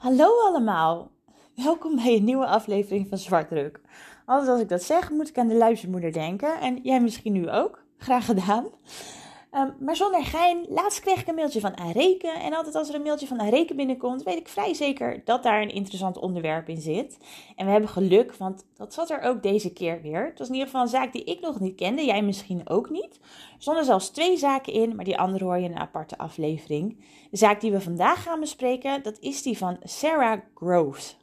Hallo allemaal, welkom bij een nieuwe aflevering van Zwartruk. Altijd als ik dat zeg, moet ik aan de luistermoeder denken en jij misschien nu ook. Graag gedaan. Um, maar zonder gein, laatst kreeg ik een mailtje van Areke. En altijd als er een mailtje van Areke binnenkomt, weet ik vrij zeker dat daar een interessant onderwerp in zit. En we hebben geluk, want dat zat er ook deze keer weer. Het was in ieder geval een zaak die ik nog niet kende, jij misschien ook niet. Er zelfs twee zaken in, maar die andere hoor je in een aparte aflevering. De zaak die we vandaag gaan bespreken, dat is die van Sarah Groves.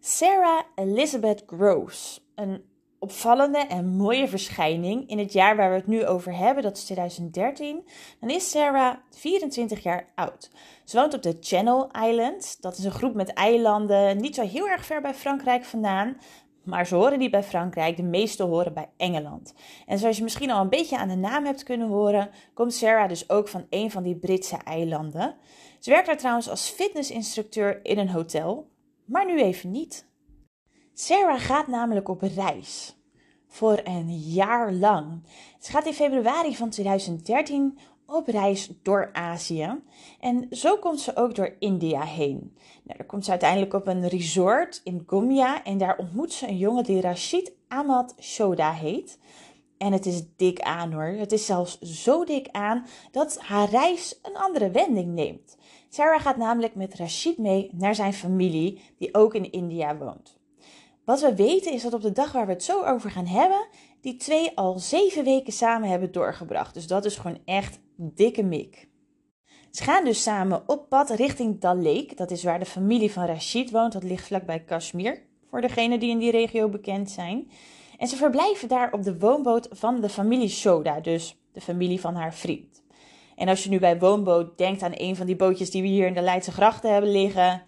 Sarah Elizabeth Groves, een opvallende en mooie verschijning in het jaar waar we het nu over hebben, dat is 2013, dan is Sarah 24 jaar oud. Ze woont op de Channel Islands. Dat is een groep met eilanden, niet zo heel erg ver bij Frankrijk vandaan. Maar ze horen niet bij Frankrijk, de meeste horen bij Engeland. En zoals je misschien al een beetje aan de naam hebt kunnen horen, komt Sarah dus ook van een van die Britse eilanden. Ze werkt daar trouwens als fitnessinstructeur in een hotel, maar nu even niet. Sarah gaat namelijk op reis. Voor een jaar lang. Ze gaat in februari van 2013 op reis door Azië. En zo komt ze ook door India heen. Nou, daar komt ze uiteindelijk op een resort in Gumia. En daar ontmoet ze een jongen die Rashid Ahmad Shoda heet. En het is dik aan hoor. Het is zelfs zo dik aan dat haar reis een andere wending neemt. Sarah gaat namelijk met Rashid mee naar zijn familie, die ook in India woont. Wat we weten is dat op de dag waar we het zo over gaan hebben, die twee al zeven weken samen hebben doorgebracht. Dus dat is gewoon echt dikke mik. Ze gaan dus samen op pad richting Dal Lake. Dat is waar de familie van Rashid woont. Dat ligt vlakbij Kashmir, voor degenen die in die regio bekend zijn. En ze verblijven daar op de woonboot van de familie Soda, dus de familie van haar vriend. En als je nu bij woonboot denkt aan een van die bootjes die we hier in de Leidse grachten hebben liggen,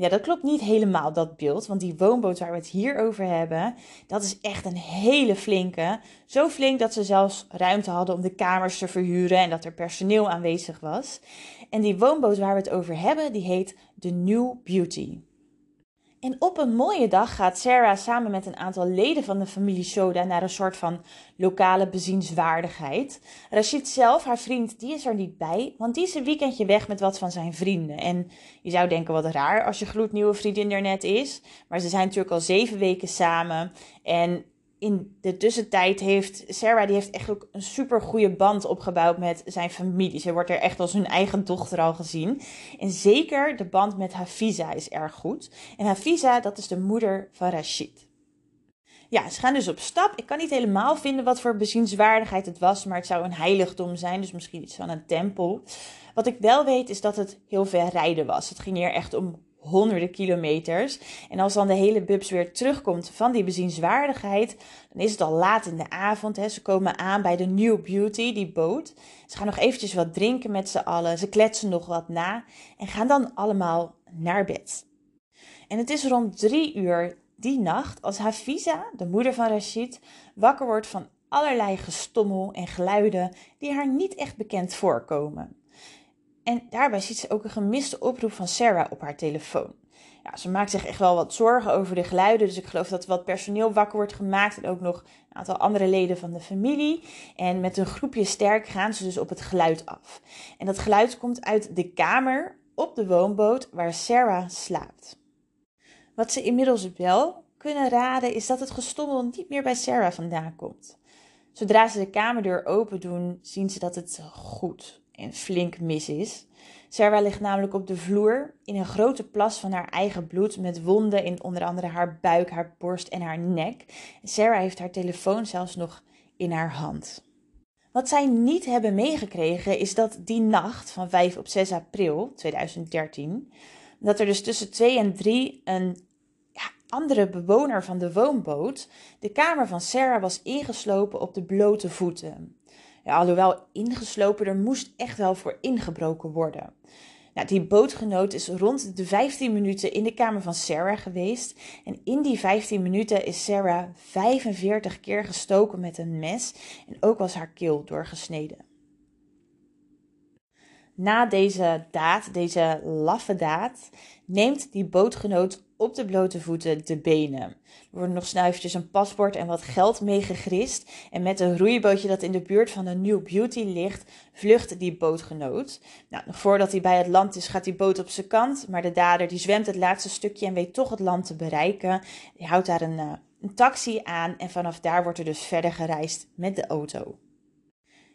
ja, dat klopt niet helemaal, dat beeld. Want die woonboot waar we het hier over hebben, dat is echt een hele flinke. Zo flink dat ze zelfs ruimte hadden om de kamers te verhuren en dat er personeel aanwezig was. En die woonboot waar we het over hebben, die heet de New Beauty. En op een mooie dag gaat Sarah samen met een aantal leden van de familie Soda naar een soort van lokale bezienswaardigheid. Rashid zelf, haar vriend, die is er niet bij, want die is een weekendje weg met wat van zijn vrienden. En je zou denken wat raar als je gloednieuwe vriendin er net is, maar ze zijn natuurlijk al zeven weken samen. En in de tussentijd heeft Sarah die heeft echt ook een super goede band opgebouwd met zijn familie. Ze wordt er echt als hun eigen dochter al gezien. En zeker de band met Hafiza is erg goed. En Hafiza, dat is de moeder van Rashid. Ja, ze gaan dus op stap. Ik kan niet helemaal vinden wat voor bezienswaardigheid het was, maar het zou een heiligdom zijn, dus misschien iets van een tempel. Wat ik wel weet is dat het heel ver rijden was. Het ging hier echt om honderden kilometers. En als dan de hele bubs weer terugkomt van die bezienswaardigheid, dan is het al laat in de avond. Hè. Ze komen aan bij de New Beauty, die boot. Ze gaan nog eventjes wat drinken met z'n allen. Ze kletsen nog wat na en gaan dan allemaal naar bed. En het is rond drie uur die nacht als Hafiza, de moeder van Rashid, wakker wordt van allerlei gestommel en geluiden die haar niet echt bekend voorkomen. En daarbij ziet ze ook een gemiste oproep van Sarah op haar telefoon. Ja, ze maakt zich echt wel wat zorgen over de geluiden. Dus ik geloof dat wat personeel wakker wordt gemaakt. En ook nog een aantal andere leden van de familie. En met een groepje sterk gaan ze dus op het geluid af. En dat geluid komt uit de kamer op de woonboot waar Sarah slaapt. Wat ze inmiddels wel kunnen raden is dat het gestommel niet meer bij Sarah vandaan komt. Zodra ze de kamerdeur open doen, zien ze dat het goed en flink mis is. Sarah ligt namelijk op de vloer in een grote plas van haar eigen bloed met wonden in onder andere haar buik, haar borst en haar nek. Sarah heeft haar telefoon zelfs nog in haar hand. Wat zij niet hebben meegekregen is dat die nacht van 5 op 6 april 2013, dat er dus tussen 2 en 3 een ja, andere bewoner van de woonboot de kamer van Sarah was ingeslopen op de blote voeten. Alhoewel ingeslopen, er moest echt wel voor ingebroken worden. Nou, die bootgenoot is rond de 15 minuten in de kamer van Sarah geweest. En in die 15 minuten is Sarah 45 keer gestoken met een mes. En ook was haar keel doorgesneden. Na deze daad, deze laffe daad, neemt die bootgenoot op de blote voeten de benen. Er wordt nog eventjes een paspoort en wat geld meegegrist. En met een roeibootje dat in de buurt van de New Beauty ligt, vlucht die bootgenoot. Nou, nog voordat hij bij het land is, gaat die boot op zijn kant. Maar de dader die zwemt het laatste stukje en weet toch het land te bereiken. Die houdt daar een, uh, een taxi aan en vanaf daar wordt er dus verder gereisd met de auto.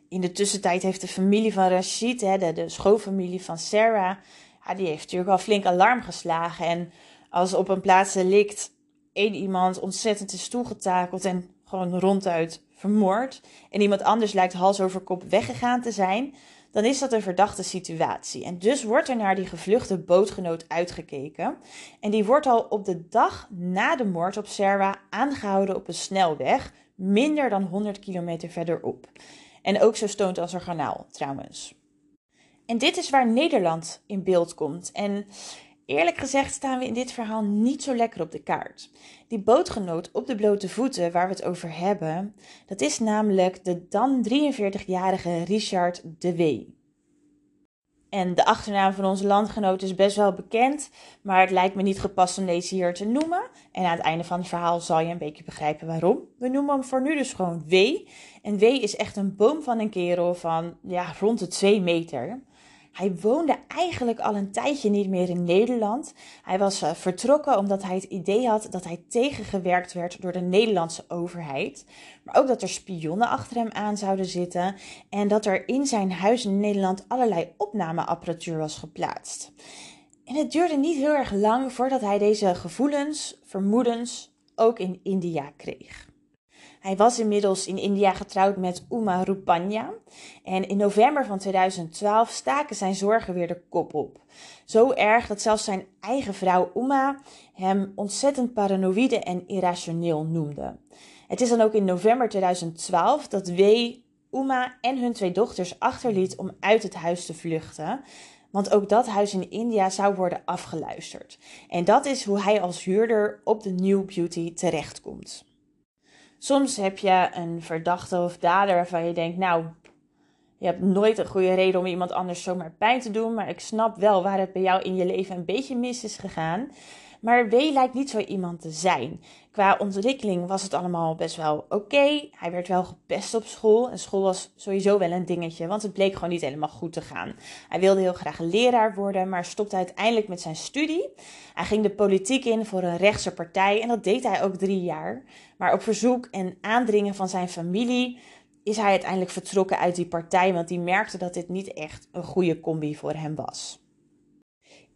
In de tussentijd heeft de familie van Rashid, hè, de, de schoonfamilie van Sarah, ja, die heeft natuurlijk al flink alarm geslagen. En als op een plaats likt één iemand ontzettend is toegetakeld en gewoon ronduit vermoord. En iemand anders lijkt hals over kop weggegaan te zijn. Dan is dat een verdachte situatie. En dus wordt er naar die gevluchte bootgenoot uitgekeken. En die wordt al op de dag na de moord op Serwa aangehouden op een snelweg, minder dan 100 kilometer verderop. En ook zo stoont als een garnaal, trouwens. En dit is waar Nederland in beeld komt. En eerlijk gezegd staan we in dit verhaal niet zo lekker op de kaart. Die bootgenoot op de blote voeten waar we het over hebben, dat is namelijk de dan 43-jarige Richard de W. En de achternaam van onze landgenoot is best wel bekend, maar het lijkt me niet gepast om deze hier te noemen. En aan het einde van het verhaal zal je een beetje begrijpen waarom. We noemen hem voor nu dus gewoon W. En W is echt een boom van een kerel van ja, rond de 2 meter. Hij woonde eigenlijk al een tijdje niet meer in Nederland. Hij was uh, vertrokken omdat hij het idee had dat hij tegengewerkt werd door de Nederlandse overheid. Maar ook dat er spionnen achter hem aan zouden zitten. En dat er in zijn huis in Nederland allerlei opnameapparatuur was geplaatst. En het duurde niet heel erg lang voordat hij deze gevoelens, vermoedens ook in India kreeg. Hij was inmiddels in India getrouwd met Uma Rupanya. En in november van 2012 staken zijn zorgen weer de kop op. Zo erg dat zelfs zijn eigen vrouw Uma hem ontzettend paranoïde en irrationeel noemde. Het is dan ook in november 2012 dat W. Uma en hun twee dochters achterliet om uit het huis te vluchten. Want ook dat huis in India zou worden afgeluisterd. En dat is hoe hij als huurder op de New Beauty terechtkomt. Soms heb je een verdachte of dader waarvan je denkt, nou, je hebt nooit een goede reden om iemand anders zomaar pijn te doen, maar ik snap wel waar het bij jou in je leven een beetje mis is gegaan. Maar W lijkt niet zo iemand te zijn. Qua ontwikkeling was het allemaal best wel oké. Hij werd wel gepest op school. En school was sowieso wel een dingetje, want het bleek gewoon niet helemaal goed te gaan. Hij wilde heel graag leraar worden, maar stopte uiteindelijk met zijn studie. Hij ging de politiek in voor een rechtse partij en dat deed hij ook drie jaar. Maar op verzoek en aandringen van zijn familie is hij uiteindelijk vertrokken uit die partij, want die merkte dat dit niet echt een goede combi voor hem was.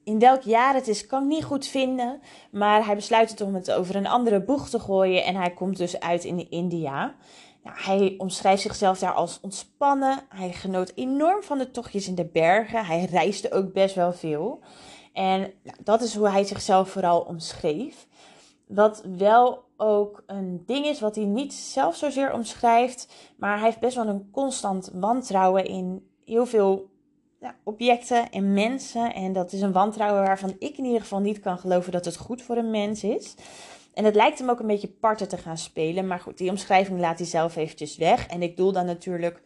In welk jaar het is, kan ik niet goed vinden. Maar hij besluit het om het over een andere boeg te gooien. En hij komt dus uit in India. Nou, hij omschrijft zichzelf daar als ontspannen. Hij genoot enorm van de tochtjes in de bergen. Hij reisde ook best wel veel. En nou, dat is hoe hij zichzelf vooral omschreef. Wat wel ook een ding is wat hij niet zelf zozeer omschrijft. Maar hij heeft best wel een constant wantrouwen in heel veel objecten en mensen. En dat is een wantrouwen waarvan ik in ieder geval niet kan geloven dat het goed voor een mens is. En het lijkt hem ook een beetje parten te gaan spelen. Maar goed, die omschrijving laat hij zelf eventjes weg. En ik doel dan natuurlijk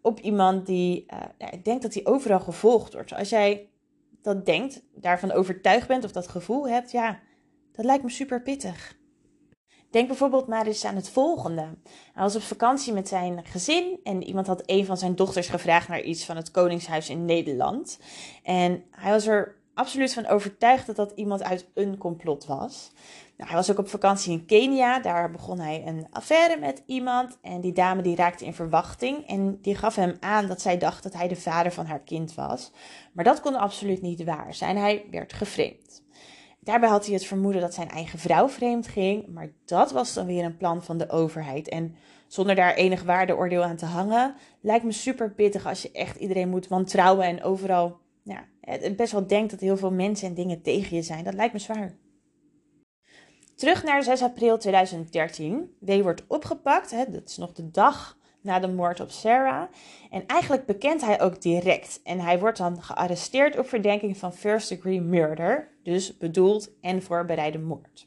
op iemand die, ja, ik denk dat hij overal gevolgd wordt. Als jij dat denkt, daarvan overtuigd bent of dat gevoel hebt, ja, dat lijkt me super pittig. Denk bijvoorbeeld maar eens aan het volgende. Hij was op vakantie met zijn gezin en iemand had een van zijn dochters gevraagd naar iets van het Koningshuis in Nederland. En hij was er absoluut van overtuigd dat dat iemand uit een complot was. Nou, hij was ook op vakantie in Kenia. Daar begon hij een affaire met iemand. En die dame die raakte in verwachting. En die gaf hem aan dat zij dacht dat hij de vader van haar kind was. Maar dat kon absoluut niet waar zijn. Hij werd geframed. Daarbij had hij het vermoeden dat zijn eigen vrouw vreemd ging, maar dat was dan weer een plan van de overheid. En zonder daar enig waardeoordeel aan te hangen, lijkt me super pittig als je echt iedereen moet wantrouwen en overal ja, best wel denkt dat heel veel mensen en dingen tegen je zijn. Dat lijkt me zwaar. Terug naar 6 april 2013. W wordt opgepakt. Hè, dat is nog de dag na de moord op Sarah. En eigenlijk bekent hij ook direct. En hij wordt dan gearresteerd op verdenking van first degree murder. Dus bedoeld en voorbereide moord.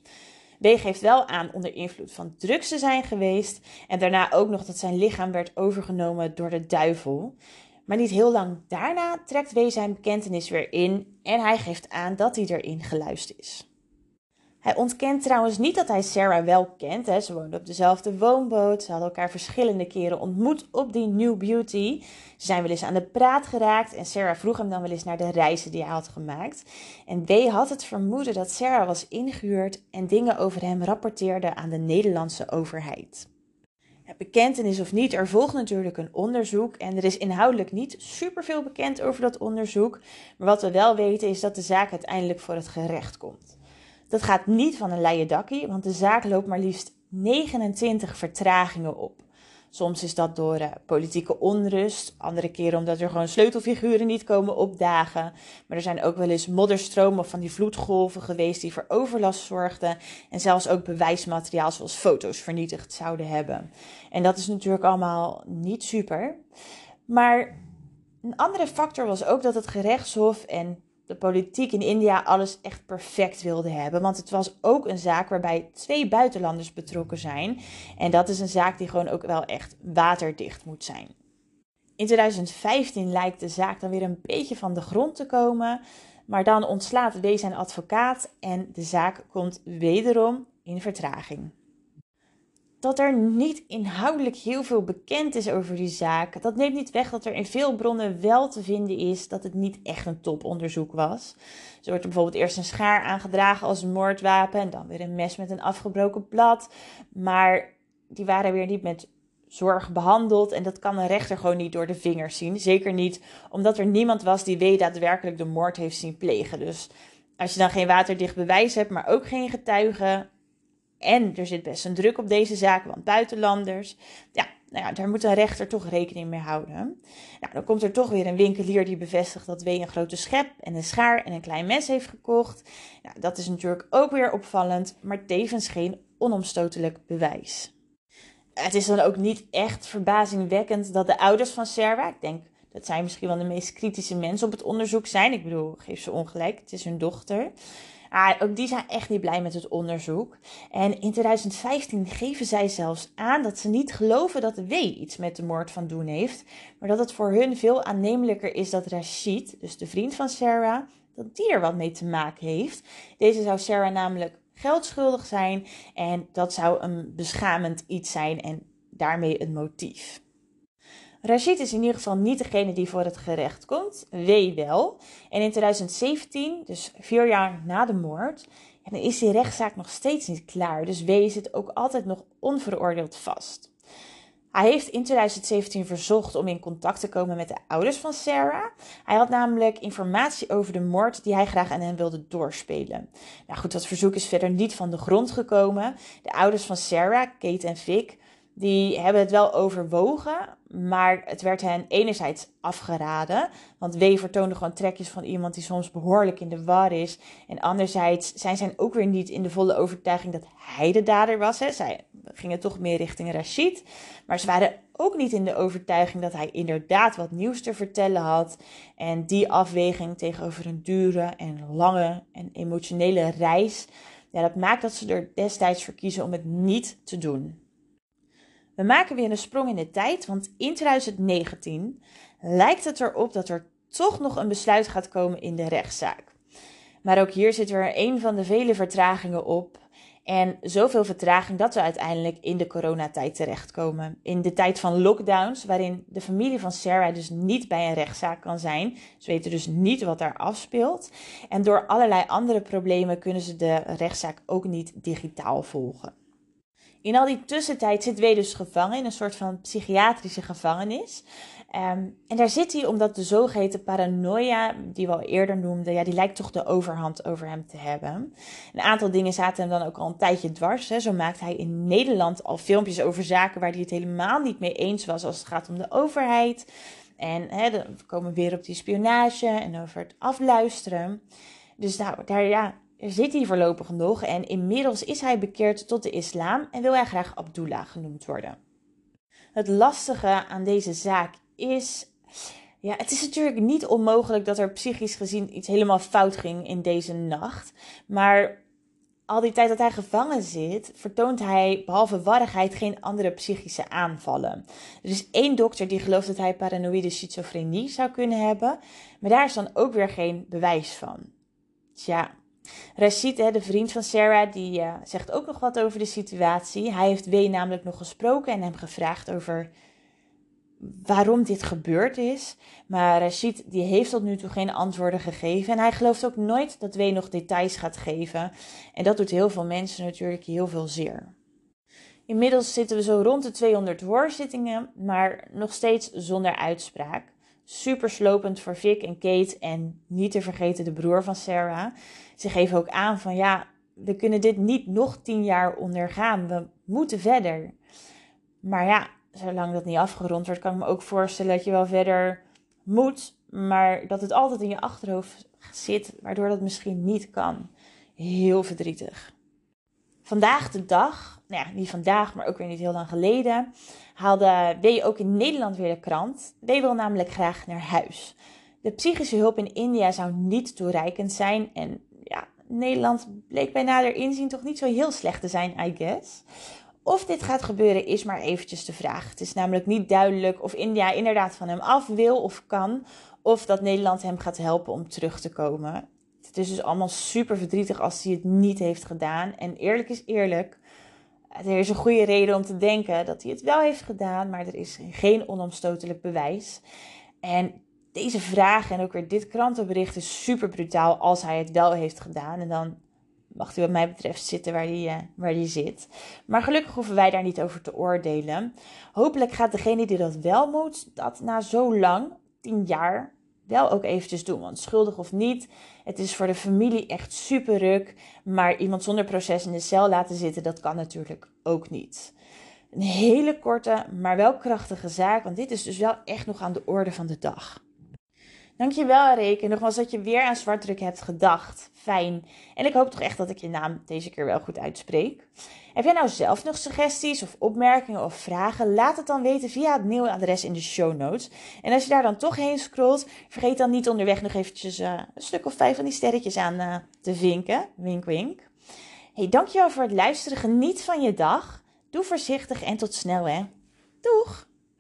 W geeft wel aan onder invloed van drugs te zijn geweest. En daarna ook nog dat zijn lichaam werd overgenomen door de duivel. Maar niet heel lang daarna trekt W zijn bekentenis weer in en hij geeft aan dat hij erin geluisterd is. Hij ontkent trouwens niet dat hij Sarah wel kent. Hè. Ze woonden op dezelfde woonboot. Ze hadden elkaar verschillende keren ontmoet op die New Beauty. Ze zijn wel eens aan de praat geraakt. En Sarah vroeg hem dan wel eens naar de reizen die hij had gemaakt. En W had het vermoeden dat Sarah was ingehuurd en dingen over hem rapporteerde aan de Nederlandse overheid. Bekentenis of niet, er volgt natuurlijk een onderzoek en er is inhoudelijk niet superveel bekend over dat onderzoek. Maar wat we wel weten is dat de zaak uiteindelijk voor het gerecht komt. Dat gaat niet van een leien dakkie, want de zaak loopt maar liefst 29 vertragingen op. Soms is dat door uh, politieke onrust, andere keren omdat er gewoon sleutelfiguren niet komen opdagen. Maar er zijn ook wel eens modderstromen van die vloedgolven geweest die voor overlast zorgden. En zelfs ook bewijsmateriaal zoals foto's vernietigd zouden hebben. En dat is natuurlijk allemaal niet super. Maar een andere factor was ook dat het gerechtshof en de politiek in India alles echt perfect wilde hebben. Want het was ook een zaak waarbij twee buitenlanders betrokken zijn. En dat is een zaak die gewoon ook wel echt waterdicht moet zijn. In 2015 lijkt de zaak dan weer een beetje van de grond te komen. Maar dan ontslaat W zijn advocaat en de zaak komt wederom in vertraging dat er niet inhoudelijk heel veel bekend is over die zaak. Dat neemt niet weg dat er in veel bronnen wel te vinden is dat het niet echt een toponderzoek was. Zo wordt er bijvoorbeeld eerst een schaar aangedragen als moordwapen en dan weer een mes met een afgebroken blad. Maar die waren weer niet met zorg behandeld en dat kan een rechter gewoon niet door de vingers zien. Zeker niet omdat er niemand was die weet daadwerkelijk de moord heeft zien plegen. Dus als je dan geen waterdicht bewijs hebt, maar ook geen getuigen, en er zit best een druk op deze zaak, want buitenlanders. Ja, nou ja, daar moet een rechter toch rekening mee houden. Nou, dan komt er toch weer een winkelier die bevestigt dat W een grote schep en een schaar en een klein mes heeft gekocht. Nou, dat is natuurlijk ook weer opvallend, maar tevens geen onomstotelijk bewijs. Het is dan ook niet echt verbazingwekkend dat de ouders van Sarah, ik denk dat zij misschien wel de meest kritische mensen op het onderzoek zijn. Ik bedoel, geef ze ongelijk, het is hun dochter. Ah, ook die zijn echt niet blij met het onderzoek. En in 2015 geven zij zelfs aan dat ze niet geloven dat W iets met de moord van Doen heeft, maar dat het voor hun veel aannemelijker is dat Rashid, dus de vriend van Sarah, dat die er wat mee te maken heeft. Deze zou Sarah namelijk geld schuldig zijn en dat zou een beschamend iets zijn en daarmee een motief. Rashid is in ieder geval niet degene die voor het gerecht komt. W wel. En in 2017, dus vier jaar na de moord, dan is die rechtszaak nog steeds niet klaar. Dus W zit ook altijd nog onveroordeeld vast. Hij heeft in 2017 verzocht om in contact te komen met de ouders van Sarah. Hij had namelijk informatie over de moord die hij graag aan hen wilde doorspelen. Nou goed, dat verzoek is verder niet van de grond gekomen. De ouders van Sarah, Kate en Vic, die hebben het wel overwogen, maar het werd hen enerzijds afgeraden. Want W vertoonde gewoon trekjes van iemand die soms behoorlijk in de war is. En anderzijds zijn zij ook weer niet in de volle overtuiging dat hij de dader was. Hè. Zij gingen toch meer richting Rashid. Maar ze waren ook niet in de overtuiging dat hij inderdaad wat nieuws te vertellen had. En die afweging tegenover een dure en lange en emotionele reis. Ja, dat maakt dat ze er destijds voor kiezen om het niet te doen. We maken weer een sprong in de tijd, want in 2019 lijkt het erop dat er toch nog een besluit gaat komen in de rechtszaak. Maar ook hier zit er een van de vele vertragingen op. En zoveel vertraging dat we uiteindelijk in de coronatijd terechtkomen. In de tijd van lockdowns, waarin de familie van Sarah dus niet bij een rechtszaak kan zijn. Ze weten dus niet wat daar afspeelt. En door allerlei andere problemen kunnen ze de rechtszaak ook niet digitaal volgen. In al die tussentijd zit W dus gevangen in een soort van psychiatrische gevangenis. Ehm, en daar zit hij omdat de zogeheten paranoia, die we al eerder noemden, ja, die lijkt toch de overhand over hem te hebben. Een aantal dingen zaten hem dan ook al een tijdje dwars. Hè. Zo maakt hij in Nederland al filmpjes over zaken waar hij het helemaal niet mee eens was als het gaat om de overheid. En hè, dan komen we weer op die spionage en over het afluisteren. Dus nou, daar, ja, zit hij voorlopig nog en inmiddels is hij bekeerd tot de islam en wil hij graag Abdullah genoemd worden. Het lastige aan deze zaak is, ja, het is natuurlijk niet onmogelijk dat er psychisch gezien iets helemaal fout ging in deze nacht, maar al die tijd dat hij gevangen zit, vertoont hij behalve warrigheid geen andere psychische aanvallen. Er is één dokter die gelooft dat hij paranoïde schizofrenie zou kunnen hebben, maar daar is dan ook weer geen bewijs van. Tja, Rashid, de vriend van Sarah, die uh, zegt ook nog wat over de situatie. Hij heeft W namelijk nog gesproken en hem gevraagd over waarom dit gebeurd is. Maar Rashid die heeft tot nu toe geen antwoorden gegeven. En hij gelooft ook nooit dat W nog details gaat geven. En dat doet heel veel mensen natuurlijk heel veel zeer. Inmiddels zitten we zo rond de 200 hoorzittingen, maar nog steeds zonder uitspraak. Super slopend voor Vic en Kate en niet te vergeten de broer van Sarah. Ze geven ook aan van ja, we kunnen dit niet nog tien jaar ondergaan. We moeten verder. Maar ja, zolang dat niet afgerond wordt, kan ik me ook voorstellen dat je wel verder moet, maar dat het altijd in je achterhoofd zit, waardoor dat misschien niet kan. Heel verdrietig. Vandaag de dag, nou ja, niet vandaag, maar ook weer niet heel lang geleden, haalde W ook in Nederland weer de krant. W wil namelijk graag naar huis. De psychische hulp in India zou niet toereikend zijn en Nederland bleek bij nader inzien toch niet zo heel slecht te zijn, I guess. Of dit gaat gebeuren is maar eventjes de vraag. Het is namelijk niet duidelijk of India inderdaad van hem af wil of kan. Of dat Nederland hem gaat helpen om terug te komen. Het is dus allemaal super verdrietig als hij het niet heeft gedaan. En eerlijk is eerlijk. Er is een goede reden om te denken dat hij het wel heeft gedaan. Maar er is geen onomstotelijk bewijs. En deze vraag en ook weer dit krantenbericht is super brutaal als hij het wel heeft gedaan. En dan mag hij wat mij betreft zitten waar hij, uh, waar zit. Maar gelukkig hoeven wij daar niet over te oordelen. Hopelijk gaat degene die dat wel moet, dat na zo lang, tien jaar, wel ook eventjes doen. Want schuldig of niet, het is voor de familie echt super ruk. Maar iemand zonder proces in de cel laten zitten, dat kan natuurlijk ook niet. Een hele korte, maar wel krachtige zaak, want dit is dus wel echt nog aan de orde van de dag. Dankjewel, Reken. Nogmaals dat je weer aan zwartdruk hebt gedacht. Fijn. En ik hoop toch echt dat ik je naam deze keer wel goed uitspreek. Heb jij nou zelf nog suggesties of opmerkingen of vragen? Laat het dan weten via het nieuwe adres in de show notes. En als je daar dan toch heen scrolt, vergeet dan niet onderweg nog eventjes uh, een stuk of vijf van die sterretjes aan uh, te vinken. Wink, wink. Hey, dankjewel voor het luisteren. Geniet van je dag. Doe voorzichtig en tot snel, hè. Doeg!